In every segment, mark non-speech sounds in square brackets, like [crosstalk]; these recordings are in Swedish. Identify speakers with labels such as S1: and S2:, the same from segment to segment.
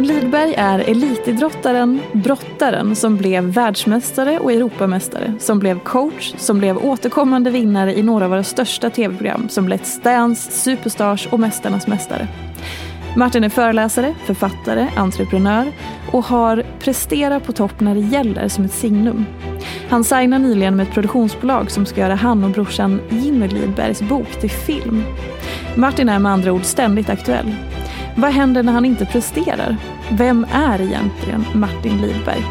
S1: Martin Lidberg är elitidrottaren, brottaren som blev världsmästare och Europamästare, som blev coach, som blev återkommande vinnare i några av våra största tv-program som Let's Dance, Superstars och Mästarnas mästare. Martin är föreläsare, författare, entreprenör och har prestera på topp när det gäller som ett signum. Han signar nyligen med ett produktionsbolag som ska göra han och brorsan Jimmy Lidbergs bok till film. Martin är med andra ord ständigt aktuell. Vad händer när han inte presterar? Vem är egentligen Martin Lidberg?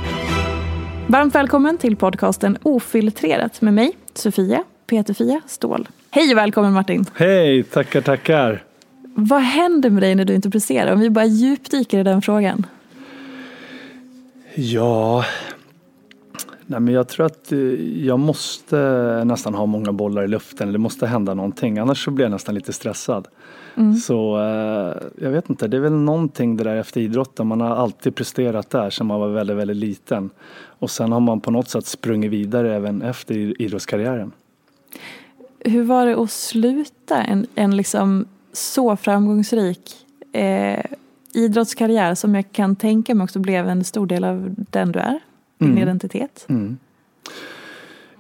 S1: Varmt välkommen till podcasten Ofiltrerat med mig, Sofia Peterfia Ståhl. Hej och välkommen Martin!
S2: Hej, tackar tackar!
S1: Vad händer med dig när du inte presterar? Om vi bara djupdyker i den frågan.
S2: Ja, nej men jag tror att eh, jag måste nästan ha många bollar i luften. Det måste hända någonting, annars så blir jag nästan lite stressad. Mm. Så eh, jag vet inte, det är väl någonting det där efter idrotten. Man har alltid presterat där sedan man var väldigt, väldigt liten. Och sen har man på något sätt sprungit vidare även efter idrottskarriären.
S1: Hur var det att sluta en, en liksom så framgångsrik eh, idrottskarriär som jag kan tänka mig också blev en stor del av den du är, din mm. identitet? Mm.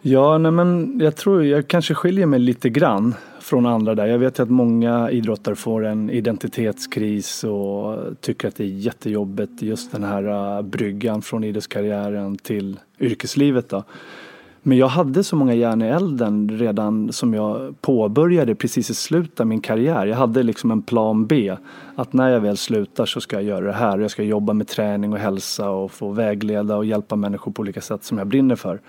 S2: Ja, nej men jag tror jag kanske skiljer mig lite grann från andra där. Jag vet att många idrottare får en identitetskris och tycker att det är jättejobbigt just den här äh, bryggan från idrottskarriären till yrkeslivet då. Men jag hade så många järn i elden redan som jag påbörjade precis i slutet av min karriär. Jag hade liksom en plan B. Att när jag väl slutar så ska jag göra det här. Jag ska jobba med träning och hälsa och få vägleda och hjälpa människor på olika sätt som jag brinner för.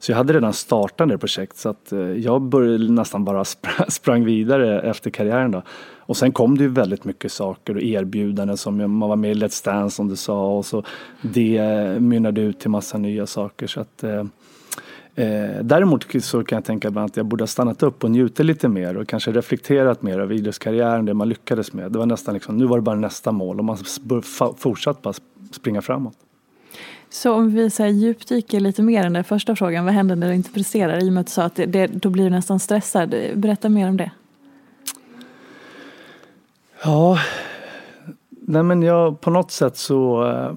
S2: Så jag hade redan startat det projekt så att eh, jag började nästan bara [laughs] sprang vidare efter karriären då. Och sen kom det ju väldigt mycket saker och erbjudanden som man var med i Let's Dance som du sa och så det mynnade ut till massa nya saker så att eh, eh däremot så kan jag tänka att jag borde ha stannat upp och njutit lite mer och kanske reflekterat mer över idrottskarriären, det man lyckades med. Det var nästan liksom, nu var det bara nästa mål och man fortsatt bara springa framåt.
S1: Så om vi så här djupdyker lite mer än den första frågan, vad händer när du inte presterar? I och med att du sa att det, det, då blir du nästan stressad. Berätta mer om det.
S2: Ja, nej men jag på något sätt så eh,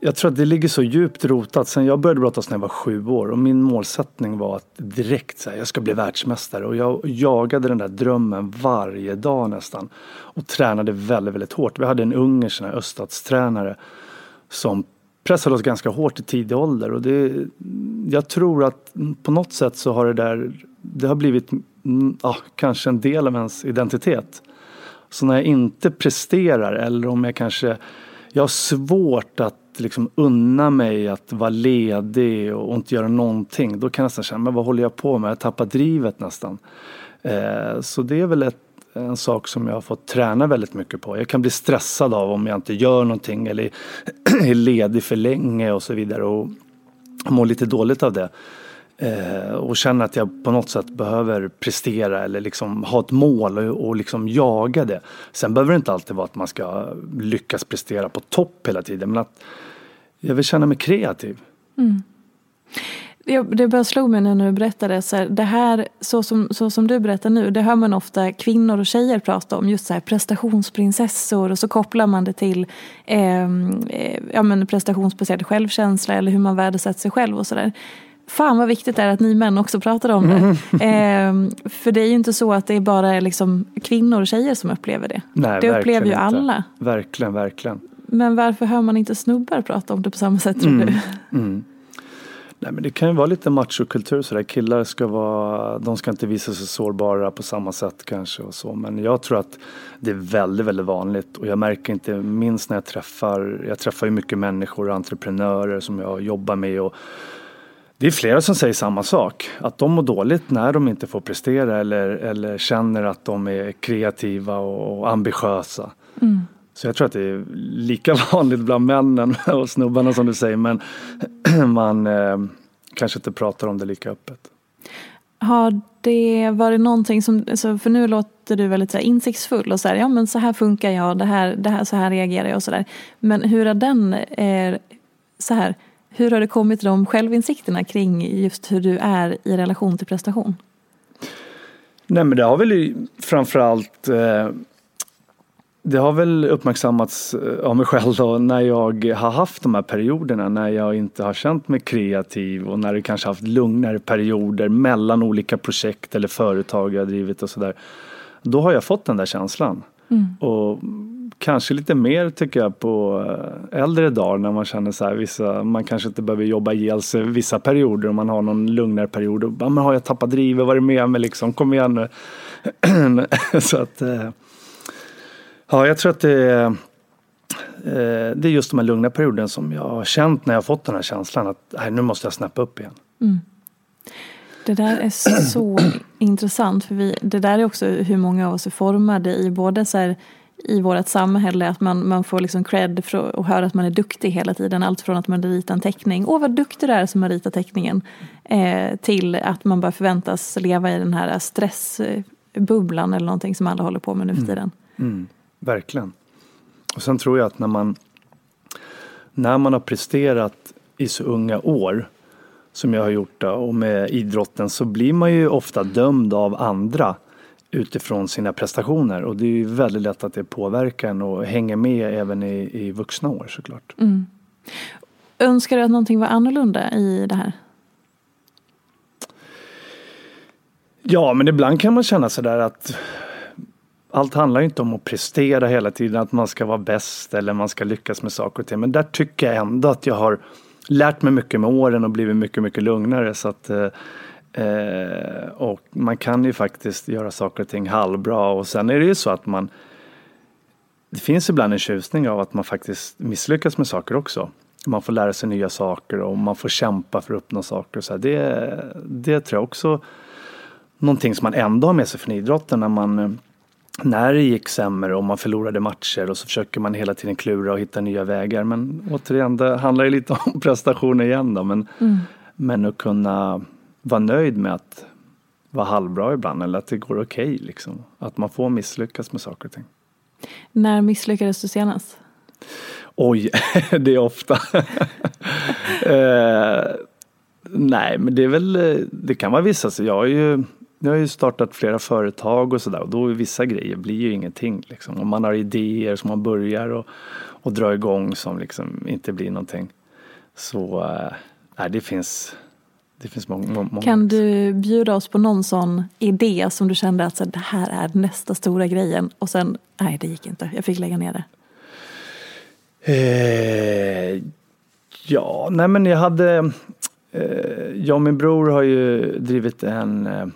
S2: jag tror att det ligger så djupt rotat. Sen jag började brottas när jag var sju år och min målsättning var att direkt säga jag ska bli världsmästare. Och jag jagade den där drömmen varje dag nästan. Och tränade väldigt, väldigt hårt. Vi hade en ungersk öststatstränare som pressade oss ganska hårt i tidig ålder. Och det, jag tror att på något sätt så har det där, det har blivit mm, ja, kanske en del av ens identitet. Så när jag inte presterar eller om jag kanske jag har svårt att liksom unna mig att vara ledig och inte göra någonting. Då kan jag nästan känna, men vad håller jag på med? Jag tappar drivet nästan. Eh, så det är väl ett, en sak som jag har fått träna väldigt mycket på. Jag kan bli stressad av om jag inte gör någonting eller [clears throat] är ledig för länge och så vidare och mår lite dåligt av det. Eh, och känner att jag på något sätt behöver prestera eller liksom ha ett mål och, och liksom jaga det. Sen behöver det inte alltid vara att man ska lyckas prestera på topp hela tiden men att jag vill känna mig kreativ. Mm.
S1: Det bara slog mig nu när du berättade, så här, det här så som, så som du berättar nu, det hör man ofta kvinnor och tjejer prata om, just så här prestationsprinsessor och så kopplar man det till ehm, eh, ja, men prestationsbaserad självkänsla eller hur man värdesätter sig själv och sådär. Fan vad viktigt det är att ni män också pratar om det. Mm. [laughs] Eh, för det är ju inte så att det är bara liksom kvinnor och tjejer som upplever det.
S2: Nej,
S1: det upplever ju alla.
S2: Inte. Verkligen, verkligen.
S1: Men varför hör man inte snubbar prata om det på samma sätt tror mm. du? Mm.
S2: Nej men det kan ju vara lite machokultur sådär. Killar ska vara, de ska inte visa sig sårbara på samma sätt kanske och så. Men jag tror att det är väldigt, väldigt vanligt och jag märker inte minst när jag träffar, jag träffar ju mycket människor och entreprenörer som jag jobbar med och det är flera som säger samma sak. Att de mår dåligt när de inte får prestera eller, eller känner att de är kreativa och ambitiösa. Mm. Så jag tror att det är lika [laughs] vanligt bland männen [laughs] och snubbarna som du säger men [clears throat] man eh, kanske inte pratar om det lika öppet.
S1: Har det varit någonting som, alltså, för nu låter du väldigt så här insiktsfull och så här, ja men så här funkar jag, det här, det här, så här reagerar jag och sådär. Men hur har den, eh, så här, hur har det kommit de självinsikterna kring just hur du är i relation till prestation?
S2: Nej men det har väl framförallt eh, det har väl uppmärksammats eh, av mig själv då när jag har haft de här perioderna när jag inte har känt mig kreativ och när det kanske haft lugnare perioder mellan olika projekt eller företag jag drivit och sådär. Då har jag fått den där känslan. Mm. Och kanske lite mer tycker jag på eh, äldre dagar när man känner så här vissa, man kanske inte behöver jobba ihjäl sig vissa perioder om man har någon lugnare period. Och, men har jag tappat drivet, vad är det med mig liksom, kom igen nu. [clears throat] så att eh, Ja, jag tror att det är, eh, det är just de här lugna perioderna som jag har känt när jag har fått den här känslan att nej, nu måste jag snappa upp igen. Mm.
S1: Det där är så intressant för vi, det där är också hur många av oss är formade i både så här, i vårt samhälle att man, man får liksom cred för att höra att man är duktig hela tiden. Allt från att man ritar en teckning, åh vad duktig du är som har ritat teckningen. Eh, till att man bara förväntas leva i den här stressbubblan eller någonting som alla håller på med nu för mm. tiden. Mm. Mm.
S2: Verkligen. Och sen tror jag att när man, när man har presterat i så unga år som jag har gjort det, och med idrotten så blir man ju ofta dömd av andra utifrån sina prestationer och det är ju väldigt lätt att det påverkar en och hänger med även i, i vuxna år såklart. Mm.
S1: Önskar du att någonting var annorlunda i det här?
S2: Ja, men ibland kan man känna sådär att allt handlar inte om att prestera hela tiden, att man ska vara bäst eller man ska lyckas med saker och ting. Men där tycker jag ändå att jag har lärt mig mycket med åren och blivit mycket, mycket lugnare. Så att, eh, och man kan ju faktiskt göra saker och ting halvbra och sen är det ju så att man det finns ibland en tjusning av att man faktiskt misslyckas med saker också. Man får lära sig nya saker och man får kämpa för att uppnå saker. Så det, det tror jag också någonting som man ändå har med sig från idrotten när man eh, när det gick sämre och man förlorade matcher och så försöker man hela tiden klura och hitta nya vägar. Men återigen, det handlar ju lite [laughs] om prestationer igen då. Men, mm. men att kunna vara nöjd med att vara halvbra ibland eller att det går okej okay, liksom. Att man får misslyckas med saker och ting.
S1: När misslyckades du senast?
S2: Oj, [laughs] det är ofta. [laughs] eh, nej, men det är väl, det kan vara vissa, så jag har ju jag har ju startat flera företag och sådär och då vissa grejer blir ju ingenting. Liksom. Om man har idéer som man börjar och, och dra igång som liksom inte blir någonting. Så äh, det finns det finns många, många.
S1: Kan du bjuda oss på någon sån idé som du kände att så, det här är nästa stora grejen och sen, nej det gick inte, jag fick lägga ner det.
S2: Eh, ja, nej men jag hade, eh, jag och min bror har ju drivit en eh,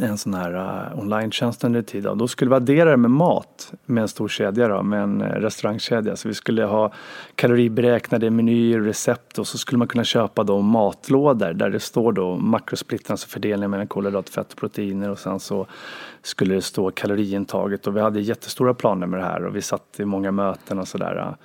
S2: en sån här uh, online-tjänst under tid. Då skulle vi addera det med mat med en stor kedja då, med en eh, restaurangkedja. Så vi skulle ha kaloriberäknade menyer, recept och så skulle man kunna köpa då matlådor där det står då makrosplitten, alltså fördelningen mellan kolhydrat, fett och proteiner och sen så skulle det stå kaloriintaget och vi hade jättestora planer med det här och vi satt i många möten och sådär.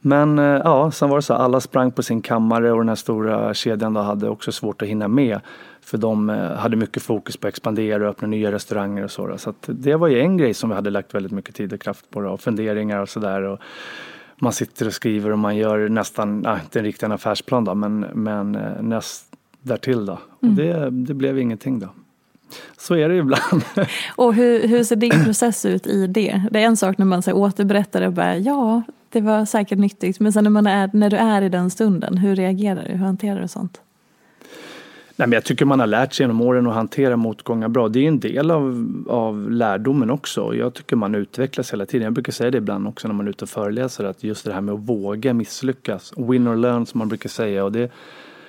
S2: Men uh, ja, sen var det så alla sprang på sin kammare och den här stora kedjan då hade också svårt att hinna med. För de eh, hade mycket fokus på att expandera och öppna nya restauranger och så. Så det var ju en grej som vi hade lagt väldigt mycket tid och kraft på. Och funderingar och sådär. Man sitter och skriver och man gör nästan, nej, inte en riktig affärsplan då, men, men eh, näst därtill då. Mm. det, det blev ingenting då. Så är det ibland. [laughs]
S1: Och hur, hur ser din process ut i det? Det är en sak när man så återberättar och bara ja, det var säkert nyttigt. Men sen när, man är, när du är i den stunden, hur reagerar du? Hur hanterar du sånt?
S2: Nej, men jag tycker man har lärt sig genom åren att hantera motgångar bra. Det är en del av, av lärdomen också. Jag tycker man utvecklas hela tiden. Jag brukar säga det ibland också när man är ute och föreläser att just det här med att våga misslyckas. Win or learn som man brukar säga. Och det,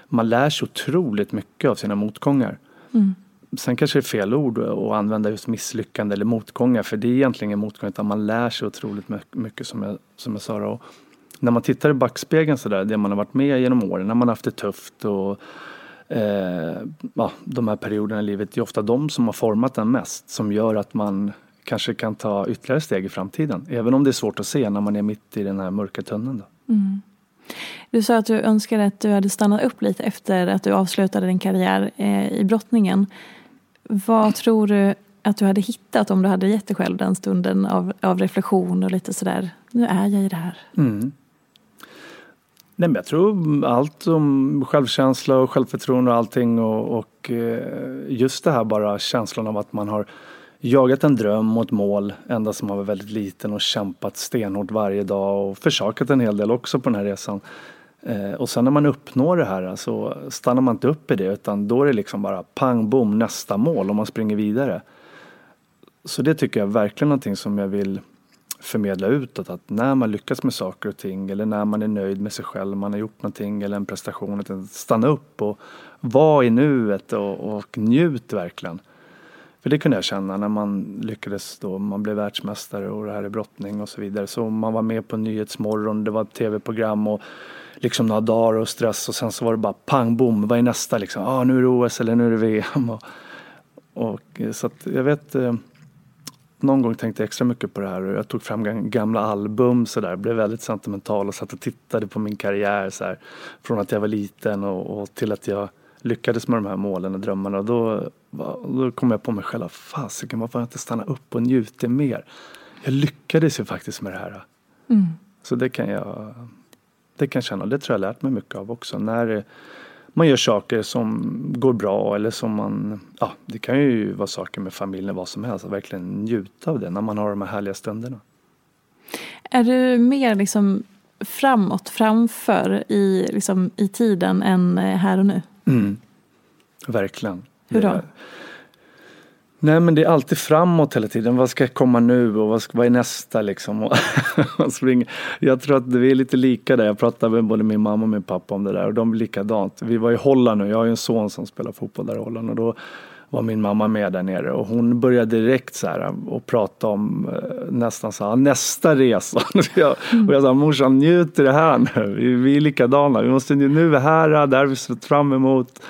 S2: man lär sig otroligt mycket av sina motgångar. Mm. Sen kanske det är fel ord att använda just misslyckande eller motgångar för det är egentligen motgångar utan man lär sig otroligt mycket som jag, som jag sa. Då. När man tittar i backspegeln sådär, det man har varit med genom åren, när man har haft det tufft och eh, ja, de här perioderna i livet, det är ofta de som har format den mest som gör att man kanske kan ta ytterligare steg i framtiden. Även om det är svårt att se när man är mitt i den här mörka tunneln. Mm.
S1: Du sa att du önskade att du hade stannat upp lite efter att du avslutade din karriär eh, i brottningen. Vad tror du att du hade hittat om du hade gett dig själv den stunden av, av reflektion och lite sådär, nu är jag i det här. Mm.
S2: Nej, men jag tror allt om självkänsla och självförtroende och allting och, och eh, just det här bara känslan av att man har jagat en dröm mot mål ända som man var väldigt liten och kämpat stenhårt varje dag och försakat en hel del också på den här resan. Eh, och sen när man uppnår det här så stannar man inte upp i det utan då är det liksom bara pang bom nästa mål och man springer vidare. Så det tycker jag är verkligen någonting som jag vill förmedla utåt att när man lyckas med saker och ting eller när man är nöjd med sig själv, man har gjort någonting eller en prestation, att stanna upp och vara i nuet och, och njut verkligen. För det kunde jag känna när man lyckades då, man blev världsmästare och det här är brottning och så vidare. Så man var med på Nyhetsmorgon, det var ett tv-program och liksom några dagar och stress och sen så var det bara pang bom, vad är nästa liksom? Ah, nu är det OS eller nu är det VM. Och, och så att jag vet eh, någon gång tänkte jag extra mycket på det här och jag tog fram gamla album så där, blev väldigt sentimental och satt och tittade på min karriär så här, från att jag var liten och, och till att jag lyckades med de här målen och drömmarna. Och då, då kom jag på mig själv, fasiken varför har jag inte stannat upp och njutit mer? Jag lyckades ju faktiskt med det här. Mm. Så det kan jag det kan jag känna, det tror jag lärt mig mycket av också. När man gör saker som går bra eller som man, ja det kan ju vara saker med familjen, vad som helst, att verkligen njuta av det när man har de här härliga stunderna.
S1: Är du mer liksom framåt, framför i, liksom, i tiden än eh, här och nu?
S2: Mm. Verkligen.
S1: Hur då?
S2: Nej men det är alltid framåt hela tiden. Vad ska komma nu och vad, ska, vad är nästa liksom? Och. [laughs] Jag tror att vi är lite lika där. Jag pratade med både min mamma och min pappa om det där och de är likadant. Vi var i Holland nu. Jag har ju en son som spelar fotboll där i Holland och då var min mamma med där nere och hon började direkt så här och prata om eh, nästan så här, nästa resa. [laughs] och jag sa morsan njut i det här nu. Vi, är likadana. Vi måste nu är vi här, där vi sett fram emot.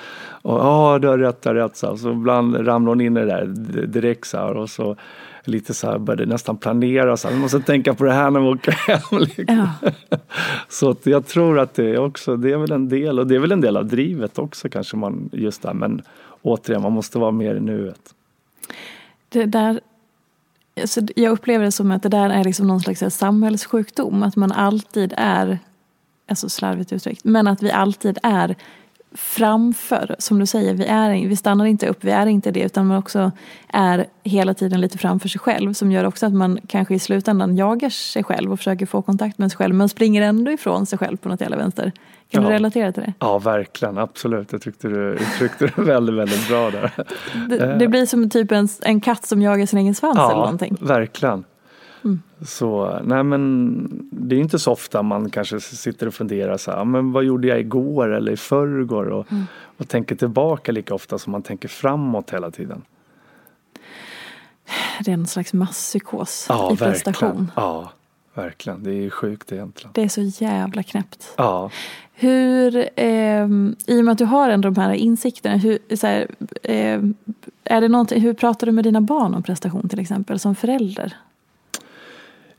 S2: Och ja, du har rätt, du har rätt. Så, så ibland ramlade hon in i det där direkt så här, och så lite så här började nästan planera så här, vi måste tänka på det här när vi åker hem. [laughs] Liksom. Ja. Så jag tror att det är också, det är väl en del och det är väl en del av drivet också kanske man just där men återigen man måste vara mer i nuet.
S1: Det där alltså jag upplever det som att det där är liksom någon slags samhällssjukdom. Att man alltid är, alltså slarvigt uttryckt, men att vi alltid är framför. Som du säger, vi, är, vi stannar inte upp, vi är inte det utan man också är hela tiden lite framför sig själv som gör också att man kanske i slutändan jagar sig själv och försöker få kontakt med sig själv men springer ändå ifrån sig själv på något jävla vänster. Kan ja. du relatera till det?
S2: Ja, verkligen. Absolut. Jag tyckte du uttryckte det [laughs] väldigt, väldigt bra där.
S1: Det, det blir som typ en, en katt som jagar sin egen svans
S2: ja,
S1: eller någonting.
S2: verkligen. Mm. Så nej men det är inte så ofta man kanske sitter och funderar så här, men vad gjorde jag igår eller i förrgår och, mm. och tänker tillbaka lika ofta som man tänker framåt hela tiden.
S1: det är en slags masspsykos
S2: Ja,
S1: i prestation.
S2: verkligen. Ja, verkligen. Det är sjukt egentligen.
S1: Det är så jävla knäppt.
S2: Ja.
S1: Hur, ehm, i och med att du har ändå de här insikterna, hur, så här, ehm, är det hur pratar du med dina barn om prestation till exempel som förälder?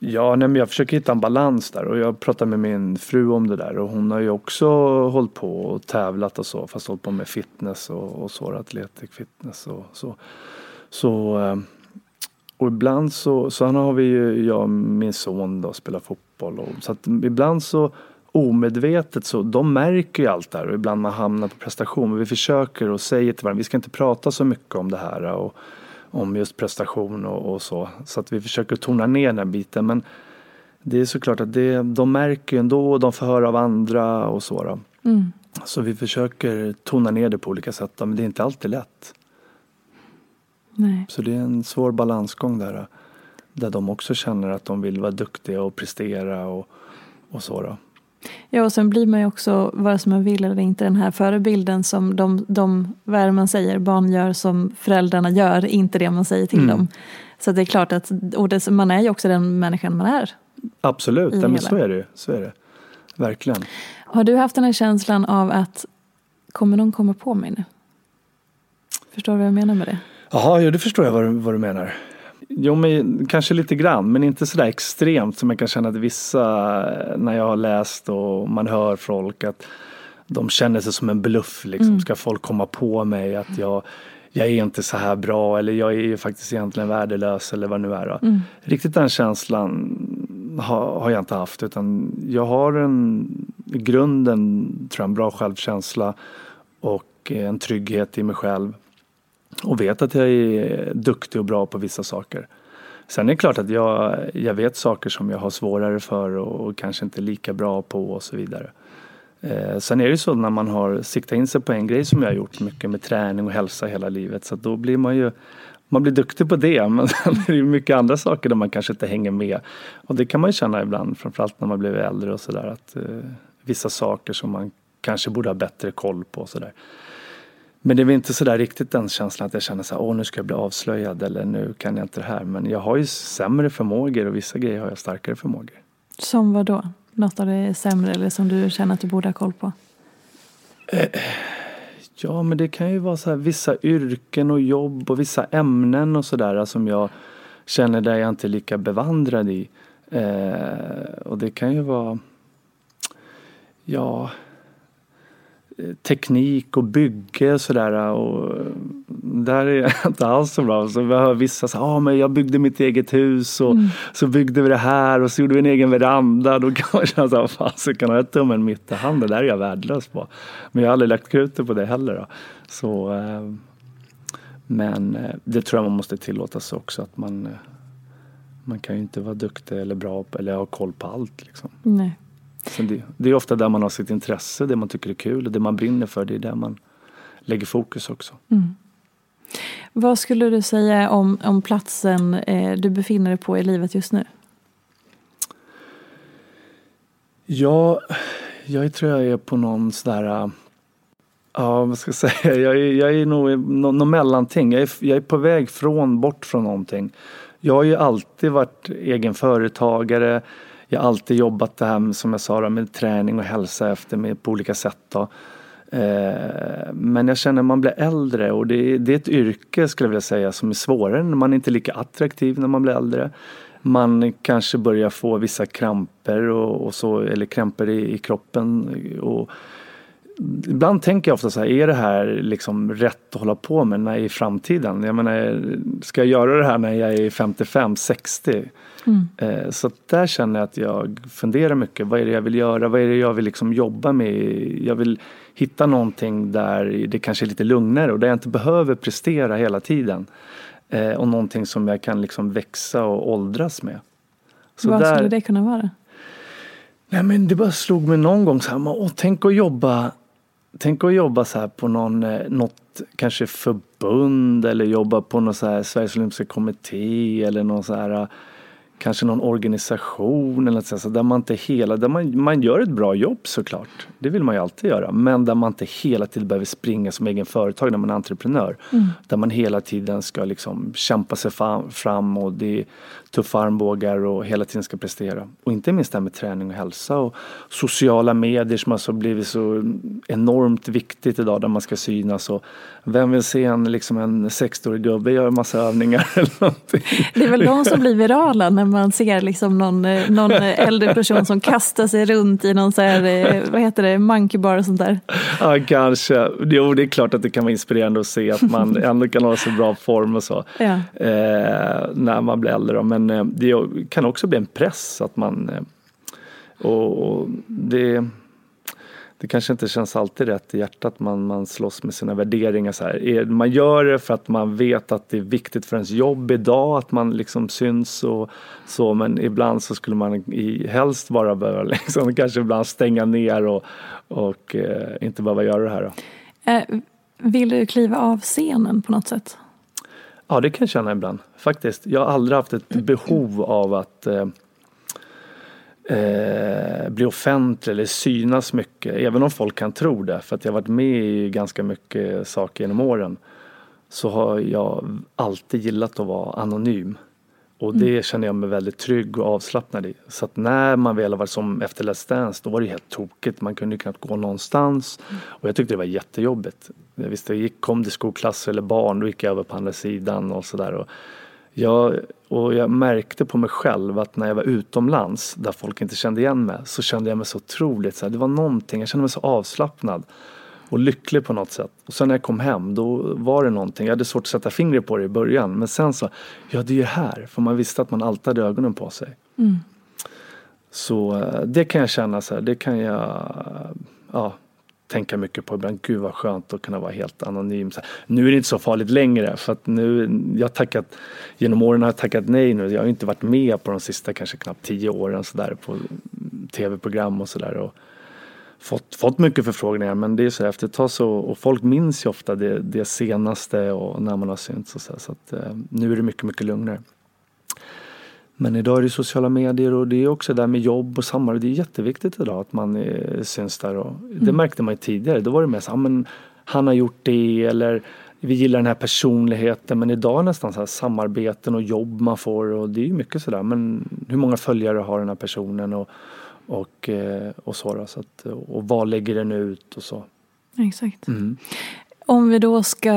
S2: Ja, nej, men jag försöker hitta en balans där och jag pratar med min fru om det där och hon har ju också hållit på och tävlat och så fast hållit på med fitness och, och så, atletic fitness och så. Så eh, och ibland så, så har vi ju, jag och min son då spelar fotboll och så att ibland så omedvetet så, de märker ju allt det här och ibland man hamnar på prestation men vi försöker och säger till varandra, vi ska inte prata så mycket om det här och om just prestation och, och så. Så att vi försöker tona ner den biten men det är såklart att det, de märker ju ändå och de får höra av andra och så.
S1: Mm.
S2: Så vi försöker tona ner det på olika sätt men det är inte alltid lätt.
S1: Nej.
S2: Så det är en svår balansgång där. Där de också känner att de vill vara duktiga och prestera och, och så då.
S1: Ja, och sen blir man ju också, vare sig man vill eller inte, den här förebilden som de, de vad är det man säger, barn gör som föräldrarna gör, inte det man säger till
S2: Mm.
S1: dem. Så det är klart att, och det, man är ju också den människan man är.
S2: Absolut, ja, men så är det ju. Så är det. Verkligen.
S1: Har du haft den här känslan av att, kommer någon komma på mig nu? Förstår du vad jag menar med det?
S2: Jaha, ja, det förstår jag vad du, vad du menar. Jo, men kanske lite grann, men inte sådär extremt som jag kan känna att vissa, när jag har läst och man hör folk att de känner sig som en bluff. Liksom. Ska folk komma på mig att jag, jag är inte så här bra eller jag är ju faktiskt egentligen värdelös eller vad det nu är. Då. Riktigt den känslan har, har jag inte haft utan jag har en, i grunden tror jag, en bra självkänsla och en trygghet i mig själv och vet att jag är duktig och bra på vissa saker. Sen är det klart att jag, jag vet saker som jag har svårare för och, och kanske inte lika bra på och så vidare. Eh, sen är det ju så när man har siktat in sig på en grej som jag har gjort mycket med träning och hälsa hela livet så att då blir man ju man blir duktig på det [laughs] men sen är det ju mycket andra saker där man kanske inte hänger med. Och det kan man ju känna ibland framförallt när man blir äldre och sådär att eh, vissa saker som man kanske borde ha bättre koll på och sådär. Men det är väl inte sådär riktigt den känslan att jag känner så här, åh nu ska jag bli avslöjad eller nu kan jag inte det här. Men jag har ju sämre förmågor och vissa grejer har jag starkare förmågor.
S1: Som vad då? Något av det är sämre eller som du känner att du borde ha koll på?
S2: Ja, men det kan ju vara så här vissa yrken och jobb och vissa ämnen och sådär som jag känner där jag inte är lika bevandrad i. Eh, och det kan ju vara, ja, eh, teknik och bygge och sådär. Och där är jag [laughs] inte alls så bra. Så vi hör vissa säga, ah, men jag byggde mitt eget hus och så byggde vi det här och så gjorde vi en egen veranda. Då kan man [laughs] känna så här, fasiken har jag tummen mitt i handen? Det där är jag värdelös på. Men jag har aldrig lagt krutet på det heller. Då. Så, eh, men eh, det tror jag man måste tillåta sig också att man, eh, man kan ju inte vara duktig eller bra eller ha koll på allt. Liksom.
S1: Nej.
S2: Det, det är ofta där man har sitt intresse, det man tycker är kul och det man brinner för. Det är där man lägger fokus också.
S1: Vad skulle du säga om, om platsen eh, du befinner dig på i livet just nu?
S2: Ja, jag tror jag är på någon sådär, äh, ja vad ska jag säga, [laughs] jag är, jag är nog i nå- någon mellanting. Jag är, jag är på väg från, bort från någonting. Jag har ju alltid varit egen företagare. Jag har alltid jobbat det här med, som jag sa då, med träning och hälsa efter med, på olika sätt. Då. Eh, men jag känner att man blir äldre och det är, det är ett yrke skulle jag vilja säga som är svårare. Man är inte lika attraktiv när man blir äldre. Man kanske börjar få vissa kramper och, och så, eller kramper i, i kroppen. Och ibland tänker jag ofta så här, är det här liksom rätt att hålla på med när i framtiden? Jag menar, ska jag göra det här när jag är 55, 60? Eh, Så där känner jag att jag funderar mycket. Vad är det jag vill göra? Vad är det jag vill liksom jobba med? Jag vill hitta någonting där det kanske är lite lugnare och där jag inte behöver prestera hela tiden. Eh, Och någonting som jag kan liksom växa och åldras med. Så
S1: Vad
S2: där-
S1: skulle det kunna vara?
S2: Nej men det bara slog mig någon gång så här, men, åh, tänk att jobba Tänk att jobba så här på någon, eh, något kanske förbund eller jobba på något så här Sveriges Olympiska Kommitté eller någon så här eh, kanske någon organisation eller något sånt, där man inte hela, där man, man gör ett bra jobb såklart. Det vill man ju alltid göra. Men där man inte hela tiden behöver springa som egen företag när man är entreprenör. Mm. Där man hela tiden ska liksom kämpa sig fram och det tuffa armbågar och hela tiden ska prestera. Och inte minst det här med träning och hälsa och sociala medier som alltså blivit så enormt viktigt idag där man ska synas. Och vem vill se en, liksom en 60-årig gubbe göra massa övningar [laughs] eller någonting?
S1: Det är väl de som blir virala när man ser liksom någon, eh, någon äldre person som kastar sig runt i någon så här, eh, vad heter det, monkey bar och sånt där.
S2: Ja, kanske. Jo, det är klart att det kan vara inspirerande att se att man [laughs] ändå kan ha så bra form och så ja. eh, när man blir äldre. Men men eh, det kan också bli en press att man eh, och, det det kanske inte känns alltid rätt i hjärtat man, man slåss med sina värderingar. Så här. Man gör det för att man vet att det är viktigt för ens jobb idag, att man liksom syns och så men ibland så skulle man i, helst bara behöva [laughs] liksom, kanske ibland stänga ner och, och eh, inte behöva göra det här. Då.
S1: Eh, vill du kliva av scenen på något sätt?
S2: Ja, det kan jag känna ibland faktiskt. Jag har aldrig haft ett behov av att eh, eh, bli offentlig eller synas mycket. Även om folk kan tro det. För att jag har varit med i ganska mycket saker genom åren. Så har jag alltid gillat att vara anonym. Och det mm. känner jag mig väldigt trygg och avslappnad i. Så att när man väl var som efter Let's Dance då var det helt tokigt. Man kunde knappt gå någonstans. Mm. Och jag tyckte det var jättejobbigt. Visst, det gick, kom det skolklasser eller barn då gick jag över på andra sidan och sådär. Jag, och jag märkte på mig själv att när jag var utomlands där folk inte kände igen mig så kände jag mig så otroligt, så här, det var någonting, jag kände mig så avslappnad och lycklig på något sätt. Och sen när jag kom hem då var det någonting, jag hade svårt att sätta fingret på det i början men sen så, ja det är ju här, för man visste att man alltid hade ögonen på sig. Mm. Så eh, det kan jag känna så här, det kan jag, ja tänka mycket på ibland. Gud vad skönt att kunna vara helt anonym. Nu är det inte så farligt längre för att nu, jag har tackat, genom åren har jag tackat nej nu. Jag har inte varit med på de sista kanske knappt tio åren så där på tv-program och sådär. Fått, fått mycket förfrågningar men det är så efter ett tag så, och folk minns ju ofta det, det senaste och när man har synts och så, så att, eh, nu är det mycket, mycket lugnare. Men idag är det sociala medier och det är också där med jobb och samarbete. Det är jätteviktigt idag att man är, syns där. Och det mm. märkte man ju tidigare. Då var det mest, ja men han har gjort det eller vi gillar den här personligheten. Men idag är det nästan så här samarbeten och jobb man får och det är ju mycket sådär. Men hur många följare har den här personen och, och, eh, och så då. Så att, och vad lägger den ut och så.
S1: Exakt. Mm. Om vi då ska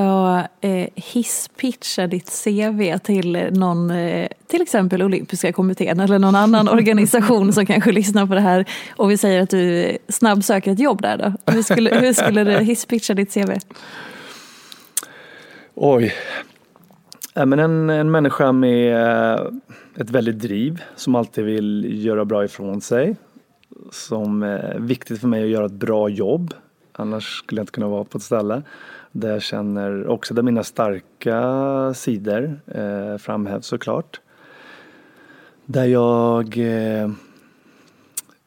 S1: eh, hisspitcha ditt CV till någon, eh, till exempel Olympiska kommittén eller någon annan [laughs] organisation som kanske lyssnar på det här och vi säger att du snabbsöker ett jobb där då. Hur skulle, hur skulle du hisspitcha ditt CV?
S2: Oj. men en, en människa med eh, ett väldigt driv som alltid vill göra bra ifrån sig. Som är viktigt för mig att göra ett bra jobb. Annars skulle jag inte kunna vara på ett ställe. Där jag känner också där mina starka sidor eh, framhävs såklart. Där jag eh,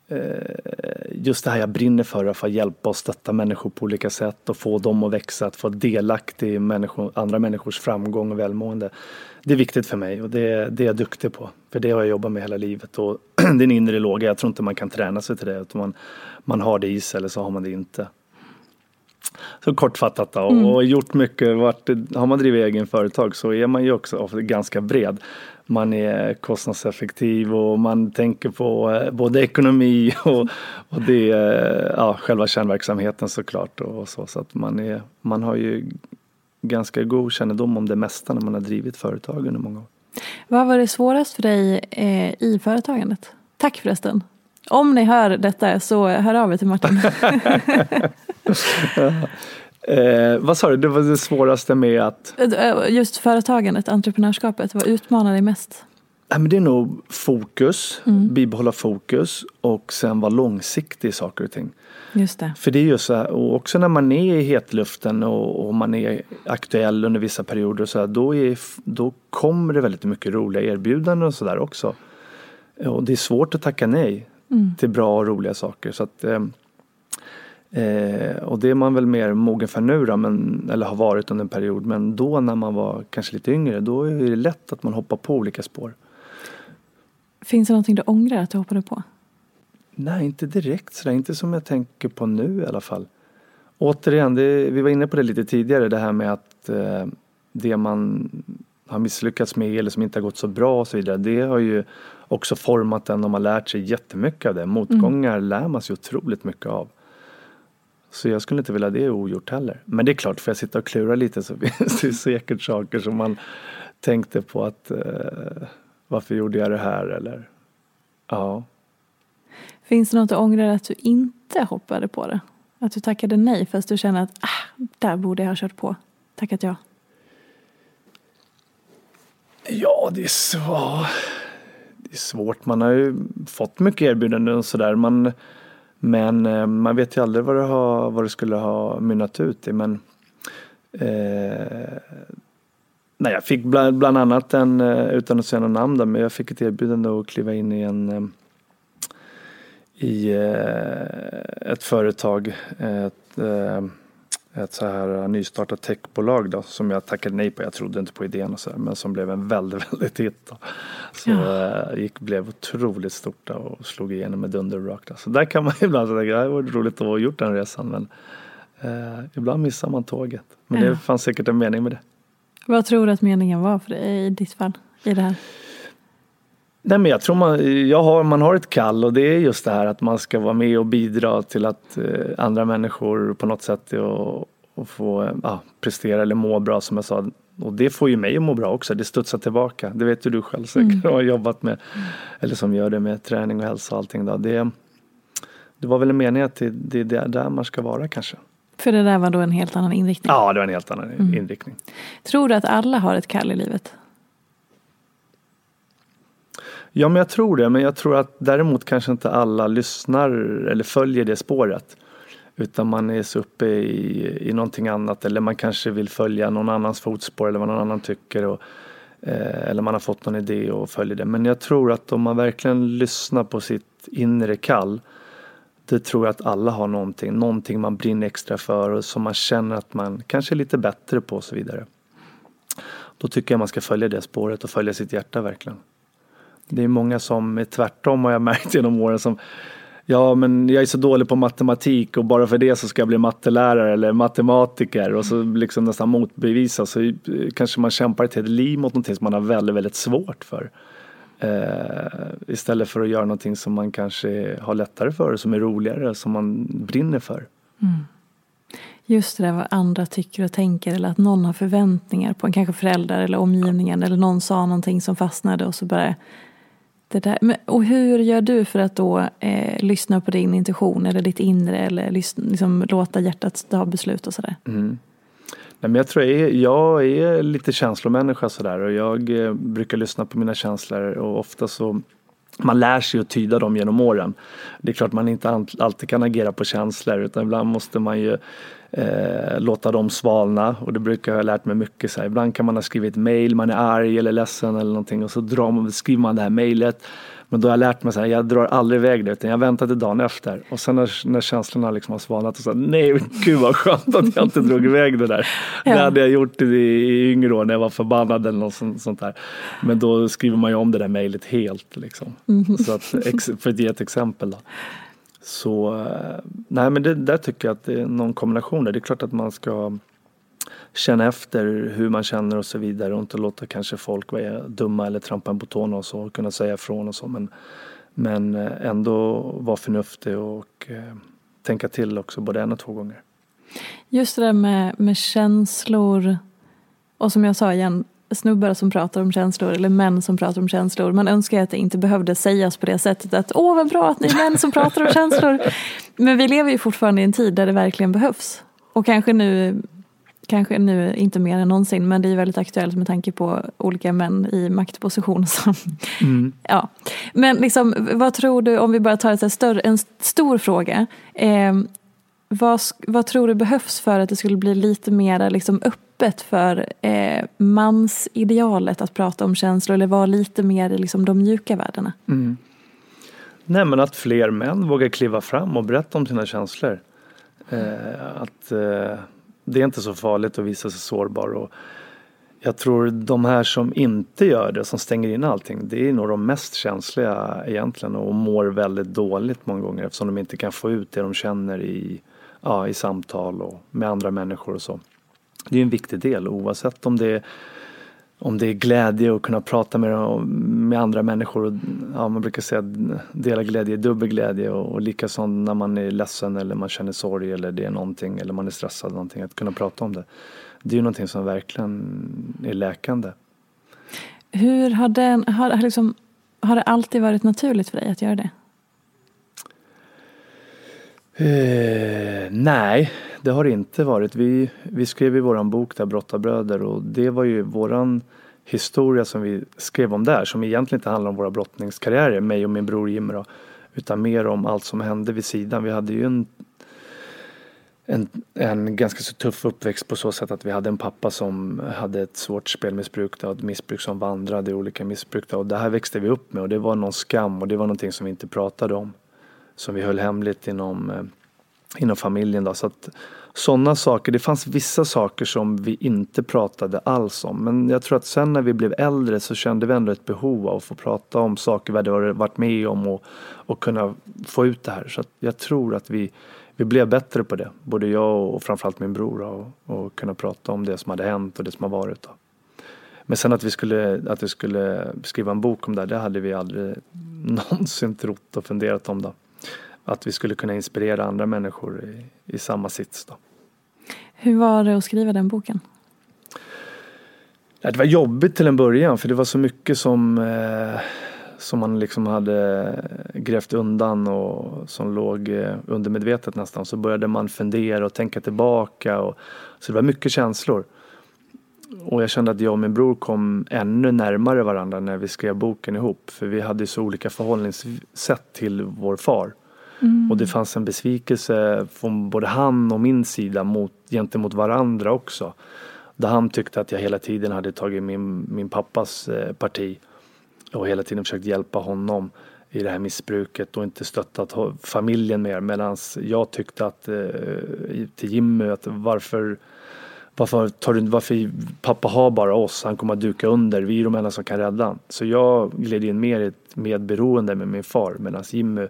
S2: eh just det här jag brinner för, att få hjälpa och stötta människor på olika sätt och få dem att växa, att få delaktig i människor, andra människors framgång och välmående. Det är viktigt för mig och det, det är jag duktig på. För det har jag jobbat med hela livet och [clears throat] det är en inre låga. Jag tror inte man kan träna sig till det. Utan man, man har det i sig eller så har man det inte. Så kortfattat då, mm. och gjort mycket. Varit, har man drivit egen företag så är man ju också ganska bred. Man är kostnadseffektiv och man tänker på eh, både ekonomi [laughs] och, och det, ja, själva kärnverksamheten såklart. Och så, så att man, är, man har ju ganska god kännedom om det mesta när man har drivit företag under många år.
S1: Vad var det svårast för dig eh, i företagandet? Tack förresten. Om ni hör detta så hör av er till Martin. [laughs] [laughs]
S2: eh, vad sa du, det var det svåraste med att?
S1: Eh, just företagandet, entreprenörskapet, vad utmanar dig mest?
S2: Men det är nog fokus, mm. bibehålla fokus och sen vara långsiktig i saker och ting.
S1: Just det.
S2: För det är ju så här, och också när man är i hetluften och, och man är aktuell under vissa perioder så här, då, är, då kommer det väldigt mycket roliga erbjudanden och sådär också. Och det är svårt att tacka nej mm. till bra och roliga saker. Så att, eh, eh, och det är man väl mer mogen för nu då, men, eller har varit under en period. Men då när man var kanske lite yngre då är det lätt att man hoppar på olika spår.
S1: Finns det någonting du ångrar att du hoppade på?
S2: Nej, inte direkt sådär. Inte som jag tänker på nu i alla fall. Återigen, det, vi var inne på det lite tidigare, det här med att eh, det man har misslyckats med eller som inte har gått så bra och så vidare. Det har ju också format en och man har lärt sig jättemycket av det. Motgångar mm. lär man sig otroligt mycket av. Så jag skulle inte vilja det ogjort heller. Men det är klart, får jag sitta och klura lite så [laughs] finns det säkert saker som man tänkte på att eh, varför gjorde jag det här eller ja.
S1: Finns det något du ångrar att du inte hoppade på det? Att du tackade nej fast du känner att ah, där borde jag ha kört på, tackat ja?
S2: Ja, det är, så, det är svårt. Man har ju fått mycket erbjudanden och sådär. Man, men eh, man vet ju aldrig vad det, har, vad det skulle ha mynnat ut i. Men, eh, nej, jag fick bland, bland annat en, eh, utan att säga något namn där, men jag fick ett erbjudande att kliva in i en eh, i ett företag. Ett, ett så här nystartat techbolag då, som jag tackade nej på. Jag trodde inte på idén och så här, men som blev en väldigt, [laughs] väldigt hit. Då. Så ja. äh, gick, blev otroligt stort då, och slog igenom med dunder och brak. Så där kan man [laughs] ibland tänka, det var roligt att ha gjort den resan men äh, ibland missar man tåget. Men ja. det fanns säkert en mening med det.
S1: Vad tror du att meningen var för dig i ditt fall? I det här?
S2: Nej, men jag tror man, jag har, man har ett kall och det är just det här att man ska vara med och bidra till att eh, andra människor på något sätt och, och få ja, prestera eller må bra som jag sa. Och det får ju mig att må bra också, det studsar tillbaka. Det vet ju du själv säkert mm. och har jobbat med. Eller som gör det med träning och hälsa och allting. Då. Det, det var väl en mening att det, det är där man ska vara kanske.
S1: För det där var då en helt annan inriktning?
S2: Ja, det var en helt annan mm. inriktning.
S1: Tror du att alla har ett kall i livet?
S2: Ja, men jag tror det. Men jag tror att däremot kanske inte alla lyssnar eller följer det spåret. Utan man är så uppe i, i någonting annat eller man kanske vill följa någon annans fotspår eller vad någon annan tycker. Och, eh, eller man har fått någon idé och följer det. Men jag tror att om man verkligen lyssnar på sitt inre kall det tror jag att alla har någonting, någonting man brinner extra för och som man känner att man kanske är lite bättre på och så vidare. Då tycker jag man ska följa det spåret och följa sitt hjärta verkligen. Det är många som är tvärtom har jag märkt genom åren som Ja men jag är så dålig på matematik och bara för det så ska jag bli mattelärare eller matematiker och så liksom nästan motbevisa så kanske man kämpar ett helt liv mot någonting som man har väldigt, väldigt svårt för. Eh, istället för att göra någonting som man kanske har lättare för, som är roligare, som man brinner för. Mm.
S1: Just det där vad andra tycker och tänker eller att någon har förväntningar på en, kanske föräldrar eller omgivningen eller någon sa någonting som fastnade och så bara det där. Men, och hur gör du för att då eh, lyssna på din intuition eller ditt inre eller liksom, låta hjärtat ta beslut och sådär? Mm.
S2: Nej, men jag tror jag är, jag är lite känslomänniska sådär och jag eh, brukar lyssna på mina känslor och ofta så man lär sig att tyda dem genom åren. Det är klart man inte alltid kan agera på känslor utan ibland måste man ju eh, låta dem svalna och det brukar jag ha lärt mig mycket. Så här. Ibland kan man ha skrivit mail, man är arg eller ledsen eller någonting och så drar man, skriver man det här mejlet. Men då har jag lärt mig att jag drar aldrig iväg det utan jag väntar till dagen efter. Och sen när, när känslorna liksom har svalnat och så nej gud vad skönt att jag inte drog iväg det där. [laughs] Ja. Det hade jag gjort i, i yngre år när jag var förbannad eller något sånt, sånt där. Men då skriver man ju om det där mejlet helt liksom. Mm. Så att, för att ge ett exempel då. Så eh, nej men det, där tycker jag att det är någon kombination där. Det är klart att man ska känna efter hur man känner och så vidare och inte låta kanske folk vara dumma eller trampa en på tårna och så och kunna säga ifrån och så men, men eh, ändå vara förnuftig och eh, tänka till också både en och två gånger.
S1: Just det där med, med känslor och som jag sa igen, snubbar som pratar om känslor eller män som pratar om känslor. Man önskar att det inte behövde sägas på det sättet att åh vad bra att ni är män som pratar om känslor. [laughs] Men vi lever ju fortfarande i en tid där det verkligen behövs. Och kanske nu, kanske nu inte mer än någonsin men det är väldigt aktuellt med tanke på olika män i maktposition. [laughs] Som, mm. ja. Men liksom, vad tror du, om vi bara tar ett större, en stor fråga. Eh, vad, vad tror du behövs för att det skulle bli lite mer liksom, öppet för eh, mansidealet att prata om känslor eller vara lite mer i liksom, de mjuka värdena? Mm.
S2: Nej men att fler män vågar kliva fram och berätta om sina känslor. Eh, att eh, det är inte så farligt att visa sig sårbar. Och jag tror de här som inte gör det, som stänger in allting, det är nog de mest känsliga egentligen och mår väldigt dåligt många gånger eftersom de inte kan få ut det de känner i, ja, i samtal och med andra människor och så. Det är en viktig del oavsett om det är om det är glädje att kunna prata med, med andra människor. Ja, man brukar säga att dela glädje är dubbel glädje och, och likaså när man är ledsen eller man känner sorg eller det är någonting eller man är stressad någonting. Att kunna prata om det. Det är ju någonting som verkligen är läkande.
S1: Hur har, den, har, liksom, har det alltid varit naturligt för dig att göra det?
S2: Eh, nej, det har det inte varit. Vi, vi skrev i våran bok där, Brottarbröder, och det var ju våran historia som vi skrev om där, som egentligen inte handlar om våra brottningskarriärer, mig och min bror Jimmy då, utan mer om allt som hände vid sidan. Vi hade ju en, en, en ganska så tuff uppväxt på så sätt att vi hade en pappa som hade ett svårt spelmissbruk, då, ett missbruk som vandrade i olika missbruk. Då, och det här växte vi upp med och det var någon skam och det var någonting som vi inte pratade om. Som vi höll hemligt inom eh, inom familjen. Då. Så att, sådana saker, det fanns vissa saker som vi inte pratade alls om. Men jag tror att sen när vi blev äldre så kände vi ändå ett behov av att få prata om saker vi hade varit med om och, och kunna få ut det här. Så jag tror att vi, vi blev bättre på det. Både jag och framförallt min bror. Och, och kunna prata om det som hade hänt och det som har varit. Då. Men sen att vi, skulle, att vi skulle skriva en bok om det, det hade vi aldrig [laughs] någonsin trott och funderat om. Då att vi skulle kunna inspirera andra människor i, i samma sits. Då.
S1: Hur var det att skriva den boken?
S2: Det var jobbigt till en början för det var så mycket som, eh, som man liksom hade grävt undan och som låg eh, undermedvetet nästan. Så började man fundera och tänka tillbaka. Och, så det var mycket känslor. Och jag kände att jag och min bror kom ännu närmare varandra när vi skrev boken ihop. För vi hade så olika förhållningssätt till vår far. Mm. Och det fanns en besvikelse från både han och min sida mot, gentemot varandra också. Där han tyckte att jag hela tiden hade tagit min, min pappas eh, parti och hela tiden försökt hjälpa honom i det här missbruket och inte stöttat familjen mer. Medan jag tyckte att eh, till Jimmy att varför varför, tar du, varför pappa har bara oss, han kommer att duka under, vi är de enda som kan rädda Så jag gled in mer i ett medberoende med min far medan Jimmy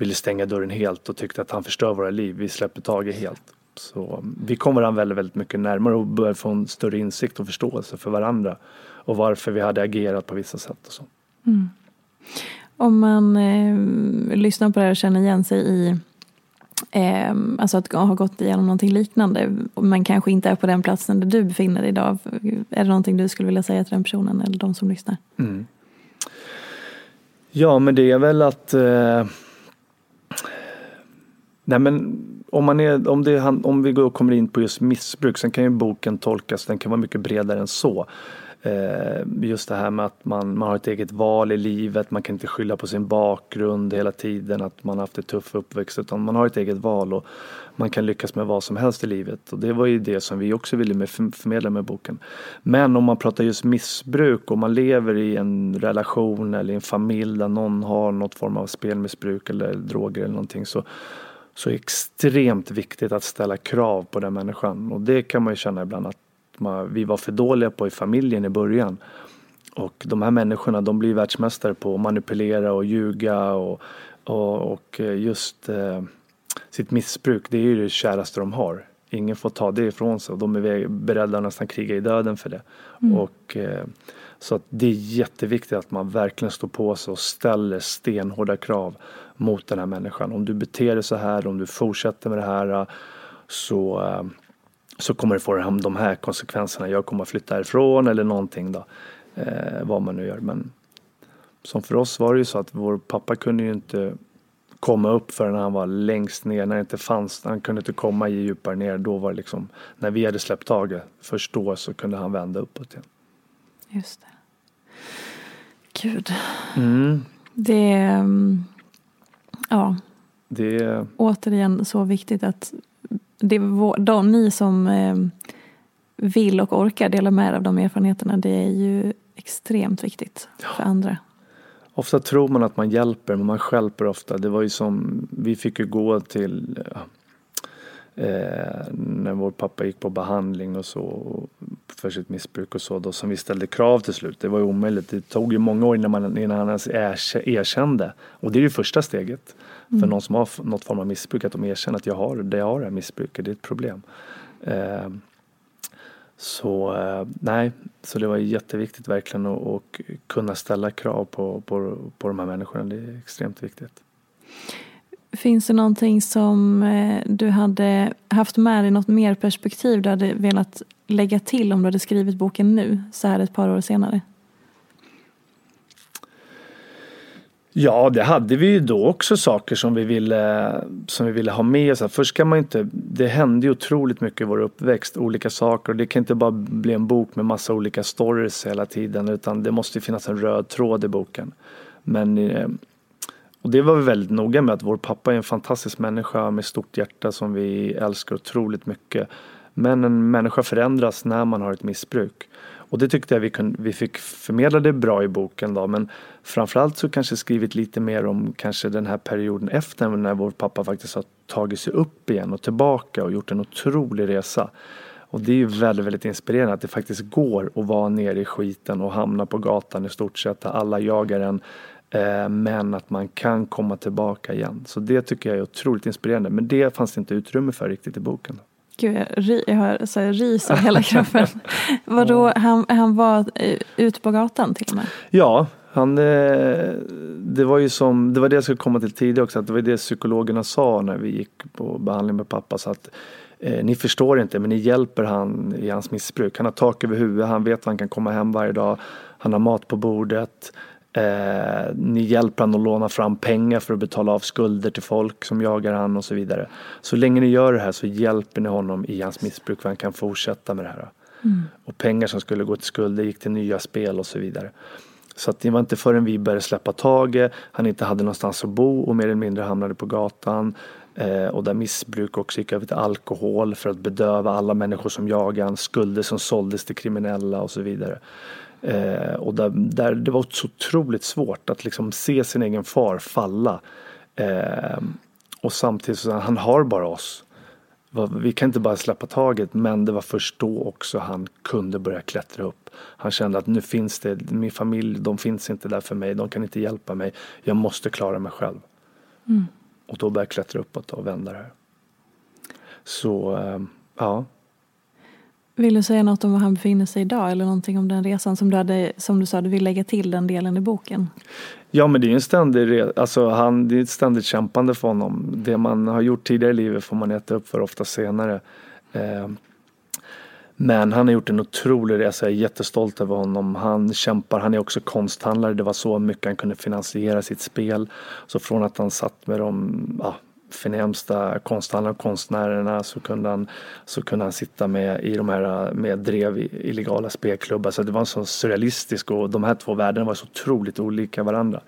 S2: ville stänga dörren helt och tyckte att han förstör våra liv. Vi släpper taget helt. Så vi kom varandra väldigt, väldigt mycket närmare och började få en större insikt och förståelse för varandra. Och varför vi hade agerat på vissa sätt och så. Mm.
S1: Om man eh, lyssnar på det här och känner igen sig i eh, Alltså att ha gått igenom någonting liknande men kanske inte är på den platsen där du befinner dig idag. Är det någonting du skulle vilja säga till den personen eller de som lyssnar? Mm.
S2: Ja men det är väl att eh, Nej men om, man är, om, det, om vi går kommer in på just missbruk, sen kan ju boken tolkas, den kan vara mycket bredare än så. Eh, just det här med att man, man har ett eget val i livet, man kan inte skylla på sin bakgrund hela tiden, att man har haft ett tuff uppväxt, utan man har ett eget val och man kan lyckas med vad som helst i livet. Och det var ju det som vi också ville förmedla med boken. Men om man pratar just missbruk och man lever i en relation eller i en familj där någon har något form av spelmissbruk eller droger eller någonting så så extremt viktigt att ställa krav på den människan. Och det kan man ju känna ibland att man, vi var för dåliga på i familjen i början. Och de här människorna de blir världsmästare på att manipulera och ljuga och, och, och just eh, sitt missbruk, det är ju det käraste de har. Ingen får ta det ifrån sig och de är beredda att nästan kriga i döden för det. Mm. Och, eh, så att det är jätteviktigt att man verkligen står på sig och ställer stenhårda krav mot den här människan. Om du beter dig så här, om du fortsätter med det här eh, så, eh, så kommer du få de här konsekvenserna. Jag kommer att flytta ifrån eller någonting då. Eh, vad man nu gör. Men som för oss var det ju så att vår pappa kunde ju inte komma upp förrän han var längst ner, när det inte fanns, han kunde inte komma djupare ner. Då var det liksom, när vi hade släppt taget, först då så kunde han vända uppåt igen.
S1: Just det. Gud. Mm. Det, mm, Ja. Det är... Återigen så viktigt att det är de, ni som eh, vill och orkar dela med er av de erfarenheterna, det är ju extremt viktigt ja. för andra.
S2: Ofta tror man att man hjälper, men man skälper ofta. Det var ju som, vi fick ju gå till eh, när vår pappa gick på behandling och så för sitt missbruk och så då som vi ställde krav till slut. Det var ju omöjligt. Det tog ju många år innan, man, innan han ens erkände. Och det är ju första steget mm. för någon som har något form av missbruk att de erkänner att jag har det, jag har det här missbruket, det är ett problem. Eh, så eh, nej, så det var jätteviktigt verkligen att, att kunna ställa krav på, på, på de här människorna. Det är extremt viktigt.
S1: Finns det någonting som eh, du hade haft med dig, något mer perspektiv du hade velat lägga till om du hade skrivit boken nu, så här ett par år senare?
S2: Ja, det hade vi ju då också saker som vi ville, som vi ville ha med oss. Först kan man inte, det hände ju otroligt mycket i vår uppväxt, olika saker. Och det kan inte bara bli en bok med massa olika stories hela tiden utan det måste finnas en röd tråd i boken. Men, eh, och det var vi väldigt noga med att vår pappa är en fantastisk människa med stort hjärta som vi älskar otroligt mycket. Men en människa förändras när man har ett missbruk. Och det tyckte jag vi, kunde, vi fick förmedla det bra i boken då men framförallt så kanske skrivit lite mer om kanske den här perioden efter när vår pappa faktiskt har tagit sig upp igen och tillbaka och gjort en otrolig resa. Och det är ju väldigt, väldigt inspirerande att det faktiskt går att vara nere i skiten och hamna på gatan i stort sett där alla jagar en. Eh, men att man kan komma tillbaka igen. Så det tycker jag är otroligt inspirerande. Men det fanns det inte utrymme för riktigt i boken.
S1: Gud, jag, jag har så här, ris i hela [laughs] kroppen. Vadå, han, han var eh, ute på gatan till och med?
S2: Ja, han, eh, det var ju som, det var det jag skulle komma till tidigare också, att det var det psykologerna sa när vi gick på behandling med pappa. Så att, eh, ni förstår inte, men ni hjälper han i hans missbruk. Han har tak över huvudet, han vet att han kan komma hem varje dag, han har mat på bordet. Eh, ni hjälper honom att låna fram pengar för att betala av skulder till folk som jagar han och så vidare. Så länge ni gör det här så hjälper ni honom i hans missbruk för han kan fortsätta med det här. Mm. Och pengar som skulle gå till skulder gick till nya spel och så vidare. Så att det var inte förrän vi började släppa taget, han inte hade någonstans att bo och mer eller mindre hamnade på gatan. Eh, och där missbruk också gick över till alkohol för att bedöva alla människor som jagade han, skulder som såldes till kriminella och så vidare. Eh, och där, där, det var så otroligt svårt att liksom se sin egen far falla. Eh, och samtidigt så han har bara oss. Vi kan inte bara släppa taget men det var först då också han kunde börja klättra upp. Han kände att nu finns det, min familj, de finns inte där för mig, de kan inte hjälpa mig. Jag måste klara mig själv. Mm. Och då började jag klättra uppåt och vända det här. Så, eh, ja.
S1: Vill du säga något om var han befinner sig idag eller någonting om den resan som du, hade, som du sa du vill lägga till den delen i boken?
S2: Ja men det är ju en ständig, alltså han, det är ett ständigt kämpande för honom. Det man har gjort tidigare i livet får man äta upp för ofta senare. Eh, men han har gjort en otrolig resa, jag är jättestolt över honom. Han kämpar, han är också konsthandlare, det var så mycket han kunde finansiera sitt spel. Så från att han satt med de ja, förnämsta konsthandlarna och konstnärerna så kunde han, så kunde han sitta med i de här med drev illegala spelklubbar. Så det var en sån surrealistisk och de här två världarna var så otroligt olika varandra.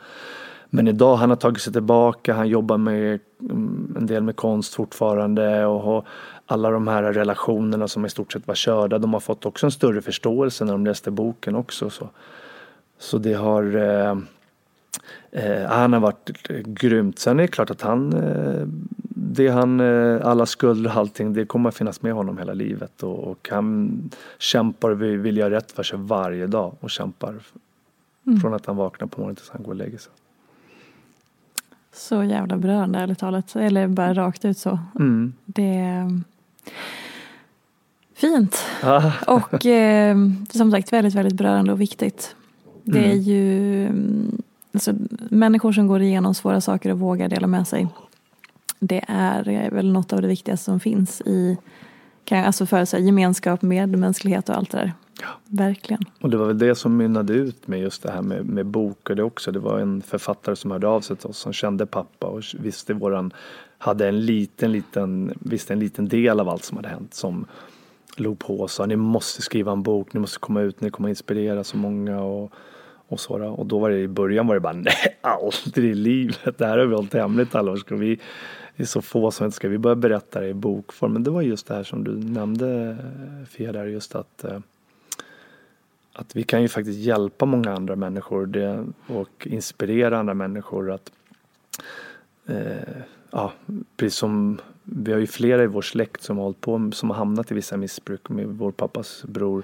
S2: Men idag han har tagit sig tillbaka, han jobbar med mm, en del med konst fortfarande och alla de här relationerna som i stort sett var körda, de har fått också en större förståelse när de läste boken också. Så, så det har eh, eh, han har varit grymt. Sen är det klart att han, eh, det han, eh, alla skulder och allting, det kommer att finnas med honom hela livet. Och, och han kämpar och vill göra rätt för sig varje dag och kämpar mm. från att han vaknar på morgonen tills han går och lägger sig.
S1: Så jävla berörande ärligt talat. Eller bara rakt ut så. Mm. Det är fint. Ah. [laughs] och eh, som sagt väldigt, väldigt berörande och viktigt. Det är mm. ju alltså, människor som går igenom svåra saker och vågar dela med sig. Det är väl något av det viktigaste som finns i alltså för så här, gemenskap, medmänsklighet och allt det där. Ja. Verkligen.
S2: Och det var väl det som mynnade ut med just det här med, med bok och det också. Det var en författare som hörde av sig till oss som kände pappa och visste våran, hade en liten, liten, visste en liten del av allt som hade hänt som låg på och sa ni måste skriva en bok, ni måste komma ut, ni kommer inspirera så många och och, så då. och då var det i början var det bara [laughs] nej, aldrig i livet. Det här har vi hållit hemligt alla. Ska vi, det är så få som inte ska vi börja berätta det i bokform. Men det var just det här som du nämnde Fia där, just att eh, att vi kan ju faktiskt hjälpa många andra människor det, och inspirera andra människor att eh, ja, precis som vi har ju flera i vår släkt som har hållit på som har hamnat i vissa missbruk. Med vår pappas bror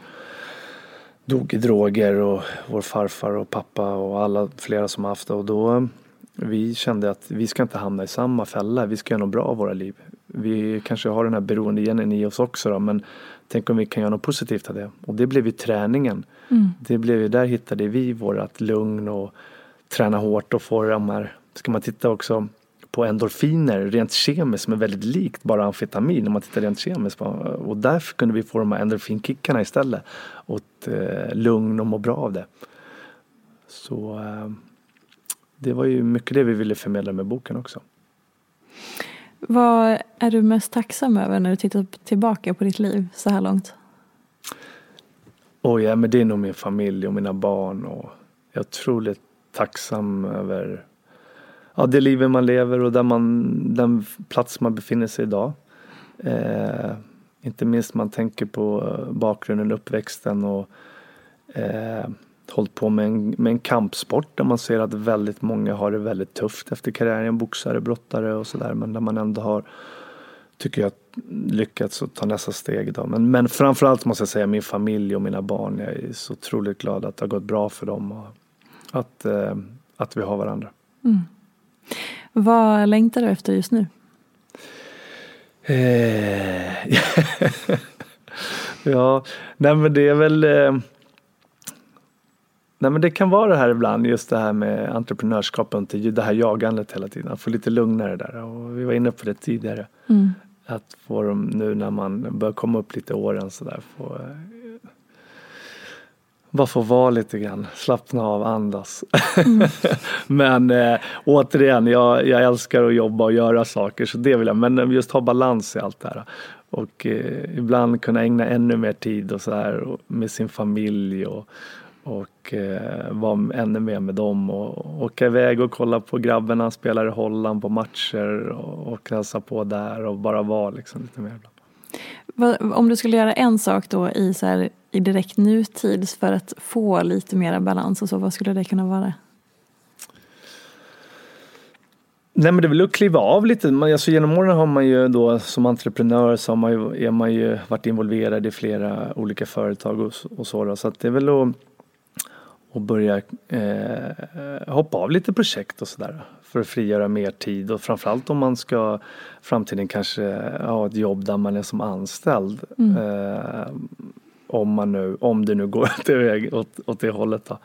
S2: dog i droger och vår farfar och pappa och alla flera som haft det. Och då vi kände att vi ska inte hamna i samma fälla. Vi ska göra något bra av våra liv. Vi kanske har den här beroendegenen i oss också då, men tänk om vi kan göra något positivt av det. Och det blev ju träningen. Mm. Det blev ju, där hittade vi vårat lugn och träna hårt och få de här, ska man titta också på endorfiner rent kemiskt som är väldigt likt bara amfetamin om man tittar rent kemiskt. Och därför kunde vi få de här endorfinkickarna istället. Och eh, lugn och må bra av det. Så eh, det var ju mycket det vi ville förmedla med boken också.
S1: Vad är du mest tacksam över när du tittar tillbaka på ditt liv så här långt?
S2: Oh ja, men det är nog min familj och mina barn och jag är otroligt tacksam över ja, det livet man lever och där man, den plats man befinner sig idag. Eh, inte minst man tänker på eh, bakgrunden, uppväxten och eh, hållit på med en, med en kampsport där man ser att väldigt många har det väldigt tufft efter karriären, boxare, brottare och sådär men där man ändå har, tycker jag, lyckats att ta nästa steg Då. Men, men framförallt måste jag säga min familj och mina barn. Jag är så otroligt glad att det har gått bra för dem och att, eh, att vi har varandra. Mm.
S1: Vad längtar du efter just nu?
S2: Eh, [laughs] ja, nej men det är väl eh, Nej men det kan vara det här ibland, just det här med entreprenörskap och inte det här jagandet hela tiden. Att få lite lugnare där och vi var inne på det tidigare. Mm. Att få dem nu när man börjar komma upp lite åren sådär få eh, bara få vara lite grann, slappna av, andas. Mm. [laughs] men eh, återigen, jag, jag älskar att jobba och göra saker så det vill jag. Men just ha balans i allt det här. Och eh, ibland kunna ägna ännu mer tid och så här med sin familj och, och eh, vara ännu mer med dem och åka iväg och kolla på grabbarna spelar i Holland på matcher och, och hälsa på där och bara vara liksom lite mer.
S1: Om du skulle göra en sak då i, så här, i direkt nutid för att få lite mer balans och så, vad skulle det kunna vara?
S2: Nej men det är väl att kliva av lite. Man, alltså, genom åren har man ju då som entreprenör så har man ju, är man ju varit involverad i flera olika företag och, och så. Då. Så att det är väl att att börja eh, hoppa av lite projekt och sådär för att frigöra mer tid och framförallt om man ska framtiden kanske ha ett jobb där man är som anställd. Mm. Eh, om, man nu, om det nu går [laughs] åt, åt det hållet. Då.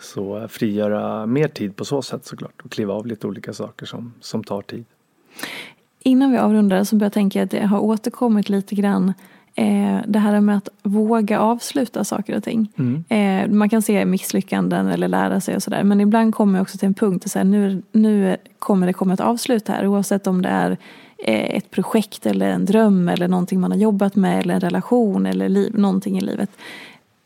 S2: Så frigöra mer tid på så sätt såklart och kliva av lite olika saker som, som tar tid.
S1: Innan vi avrundar så börjar jag tänka att det har återkommit lite grann eh, det här med att våga avsluta saker och ting. Mm. Eh, man kan se misslyckanden eller lära sig och sådär. Men ibland kommer jag också till en punkt där nu, nu kommer det komma ett avslut här. Oavsett om det är eh, ett projekt eller en dröm eller någonting man har jobbat med eller en relation eller liv, någonting i livet.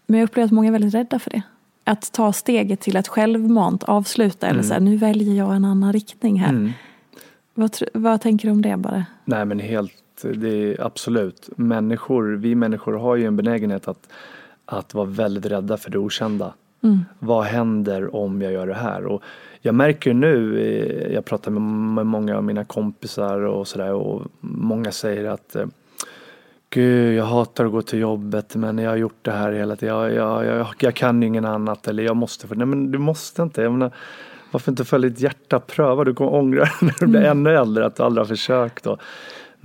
S1: Men jag upplever att många är väldigt rädda för det. Att ta steget till att självmant avsluta mm. eller så här, nu väljer jag en annan riktning här. Mm. Vad, vad tänker du om det bara?
S2: Nej men helt det är absolut. Människor, vi människor har ju en benägenhet att, att vara väldigt rädda för det okända. Mm. Vad händer om jag gör det här? Och jag märker nu, eh, jag pratar med många av mina kompisar och sådär och många säger att eh, Gud, jag hatar att gå till jobbet men jag har gjort det här hela tiden. Jag, jag, jag, jag kan ju ingen annat eller jag måste. Nej men du måste inte. Jag menar, varför inte följa ditt hjärta? Pröva, du kommer ångra [laughs] när du blir mm. ännu äldre att du aldrig har försökt. Och,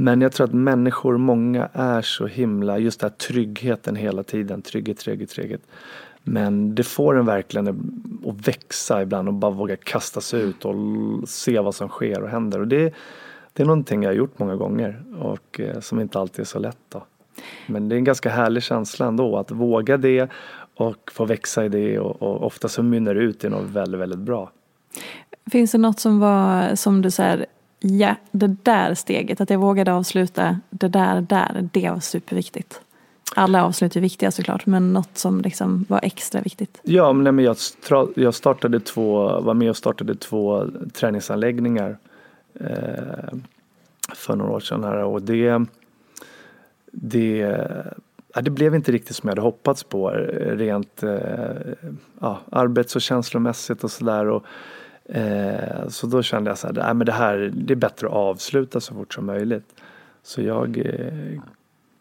S2: men jag tror att människor, många är så himla, just den här tryggheten hela tiden, trygghet, trygghet, trygghet. Men det får en verkligen att växa ibland och bara våga kasta sig ut och se vad som sker och händer. Och det, det är någonting jag har gjort många gånger och eh, som inte alltid är så lätt. Då. Men det är en ganska härlig känsla ändå att våga det och få växa i det och, och ofta så mynnar det ut i något väldigt, väldigt bra.
S1: Finns det något som var som du säger ja, det där steget, att jag vågade avsluta det där, där, det var superviktigt. Alla avslut är viktiga såklart, men något som liksom var extra viktigt.
S2: Ja, men jag, jag startade två, var med och startade två träningsanläggningar eh, för några år sedan här och det, det, det blev inte riktigt som jag hade hoppats på eh, rent eh, ja, arbets och känslomässigt och sådär. Eh, så då kände jag så här, nej, men det här det är bättre att avsluta så fort som möjligt. Så jag eh,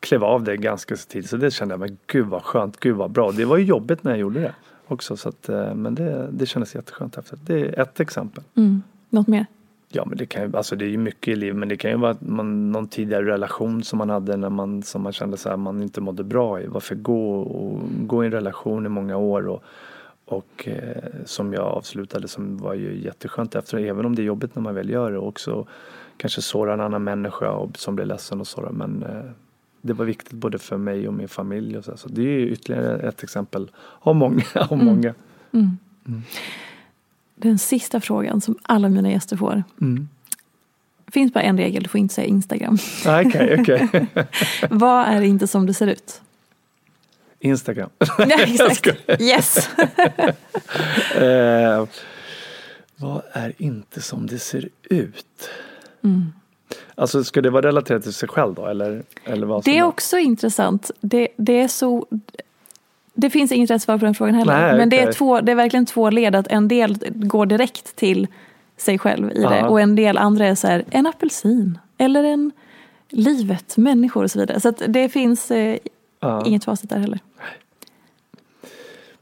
S2: klev av det ganska så tidigt. Så det kände jag, men gud vad skönt, gud vad bra. Det var ju jobbigt när jag gjorde det också. Så att, eh, men det, det kändes jätteskönt efter. Det är ett exempel.
S1: Mm. Något mer?
S2: Ja men det kan ju, alltså det är ju mycket i livet men det kan ju vara att man, någon tidigare relation som man hade när man, som man kände så här, man inte mådde bra i. Varför gå och gå i en relation i många år och, och eh, som jag avslutade som var ju jätteskönt efter även om det är jobbigt när man väl gör det också kanske såra en annan människa och, som blir ledsen och sådär men eh, det var viktigt både för mig och min familj och så, så det är ytterligare ett exempel av många. [laughs] Av
S1: Mm.
S2: många.
S1: Mm. Den sista frågan som alla mina gäster får.
S2: Mm.
S1: Det finns bara en regel, du får inte säga Instagram.
S2: Ah, Okej, okej. [laughs]
S1: Vad är inte som det ser ut?
S2: Instagram. [laughs] Jag
S1: exakt. Yes. [laughs]
S2: Eh, vad är inte som det ser ut?
S1: Mm.
S2: Alltså ska det vara relaterat till sig själv då eller? eller vad
S1: Det är också intressant. Det, det är så... Det finns inget rätt svar på den frågan heller.
S2: Nej,
S1: Men det, är två, det är verkligen två led. Att en del går direkt till sig själv i det.
S2: Ja.
S1: Och en del andra är så här, en apelsin. Eller en livet, människor och så vidare. Så att det finns eh,
S2: Ja.
S1: inget facit där heller.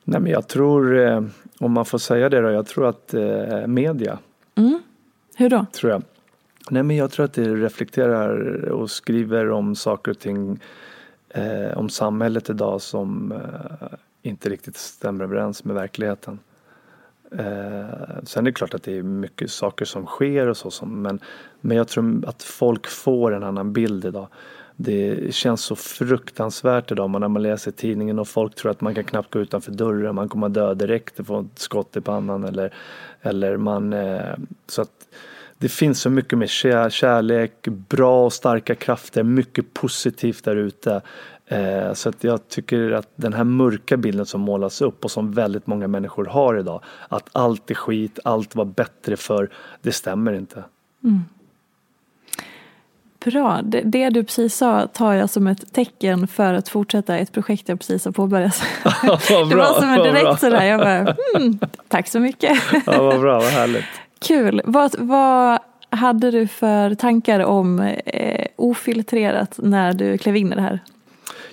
S2: Nej men jag tror, eh, om man får säga det då, jag tror att eh, media,
S1: Mm. Hur då?
S2: tror jag. Nej men jag tror att det reflekterar och skriver om saker och ting eh, om samhället idag som eh, inte riktigt stämmer överens med verkligheten. Eh, sen är det klart att det är mycket saker som sker och så som, men, men jag tror att folk får en annan bild idag. Det känns så fruktansvärt idag när man läser tidningen och folk tror att man kan knappt gå utanför dörren, man kommer att dö direkt och få ett skott i pannan eller, eller man eh, så att det finns så mycket mer kär, kärlek, bra och starka krafter, mycket positivt där ute. Eh, så att jag tycker att den här mörka bilden som målas upp och som väldigt många människor har idag, att allt är skit, allt var bättre för det stämmer inte. Mm.
S1: Bra. Det, det du precis sa tar jag som ett tecken för att fortsätta ett projekt jag precis har påbörjat. [laughs] Det
S2: bra,
S1: var som en direkt sådär. Jag bara, hmm, tack så mycket.
S2: Ja, vad bra, vad härligt.
S1: Kul. Vad, vad hade du för tankar om eh, ofiltrerat när du klev in i det här?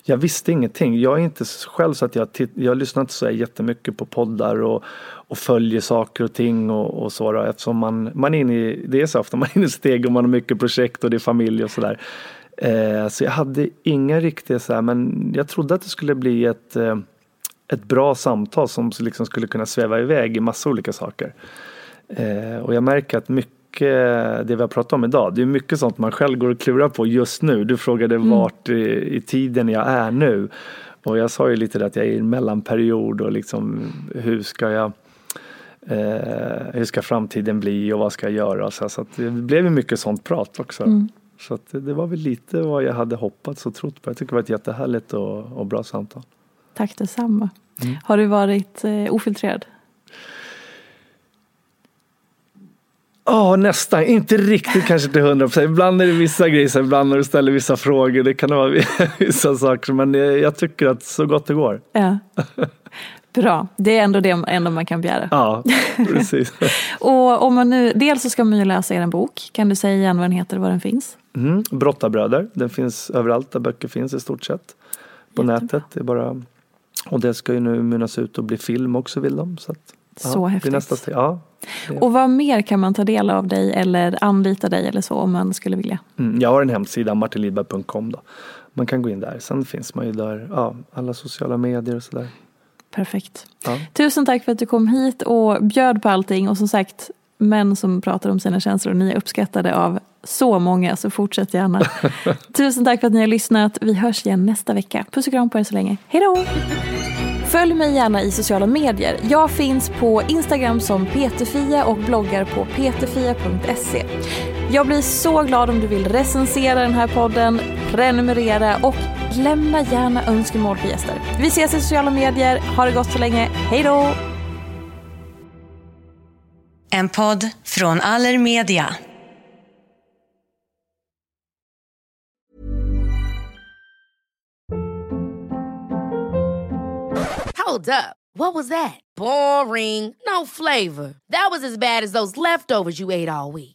S2: Jag visste ingenting. Jag är inte själv så att jag, titt- jag lyssnar inte så jättemycket på poddar och, och följer saker och ting och, och så då, eftersom man, man är inne i, det är så ofta [laughs] man är inne i steg och man har mycket projekt och det är familj och sådär. Eh, så jag hade inga riktiga så här, men jag trodde att det skulle bli ett, eh, ett bra samtal som liksom skulle kunna sväva iväg i massa olika saker. Eh, och jag märker att mycket det vi har pratat om idag, det är mycket sånt man själv går och klurar på just nu. Du frågade vart i, i tiden jag är nu. Och jag sa ju lite det att jag är i en mellanperiod och liksom hur ska jag eh, hur ska framtiden bli och vad ska jag göra? Så, så att det blev mycket sånt prat också. Så att det var väl lite vad jag hade hoppats och trott på. Jag tycker det var ett jättehärligt och, och bra samtal.
S1: Tack detsamma. Har du varit eh, ofiltrerad?
S2: Ja, nästan. Inte riktigt kanske till hundra procent. Ibland är det vissa grejer, ibland när du ställer vissa frågor. Det kan vara [laughs] vissa saker. Men jag tycker att så gott det går.
S1: Ja. [laughs] Bra, det är ändå det enda man kan begära.
S2: Ja, precis. [laughs]
S1: Och om man nu, dels så ska man ju läsa er bok. Kan du säga igen vad den heter och var den finns?
S2: Mm. Brottabröder. Den finns överallt där böcker finns i stort sett. På
S1: Jättebra.
S2: nätet. Det är bara... Och det ska ju nu mynnas ut och bli film också vill de. Så, att, ja,
S1: Så
S2: är
S1: häftigt.
S2: nästa steg. Ja.
S1: Och vad mer kan man ta del av dig eller anlita dig eller så om man skulle vilja?
S2: Mm. Jag har en hemsida, martinlidberg.com. Man kan gå in där. Sen finns man ju där, ja, alla sociala medier och sådär.
S1: Perfekt.
S2: Ja.
S1: Tusen tack för att du kom hit och bjöd på allting. Och som sagt, män som pratar om sina känslor, ni är uppskattade av så många, så fortsätt gärna. [laughs] Tusen tack för att ni har lyssnat. Vi hörs igen nästa vecka. Puss och kram på er så länge. Hej då! Följ mig gärna i sociala medier. Jag finns på Instagram som peterfia och bloggar på peterfia.se. Jag blir så glad om du vill recensera den här podden, prenumerera och lämna gärna önskemål på gäster. Vi ses i sociala medier. Ha det gott så länge. Hej då!
S3: En podd från Allermedia.
S4: Hold up. What was that? Boring. No flavor. That was as bad as those leftovers you ate all week.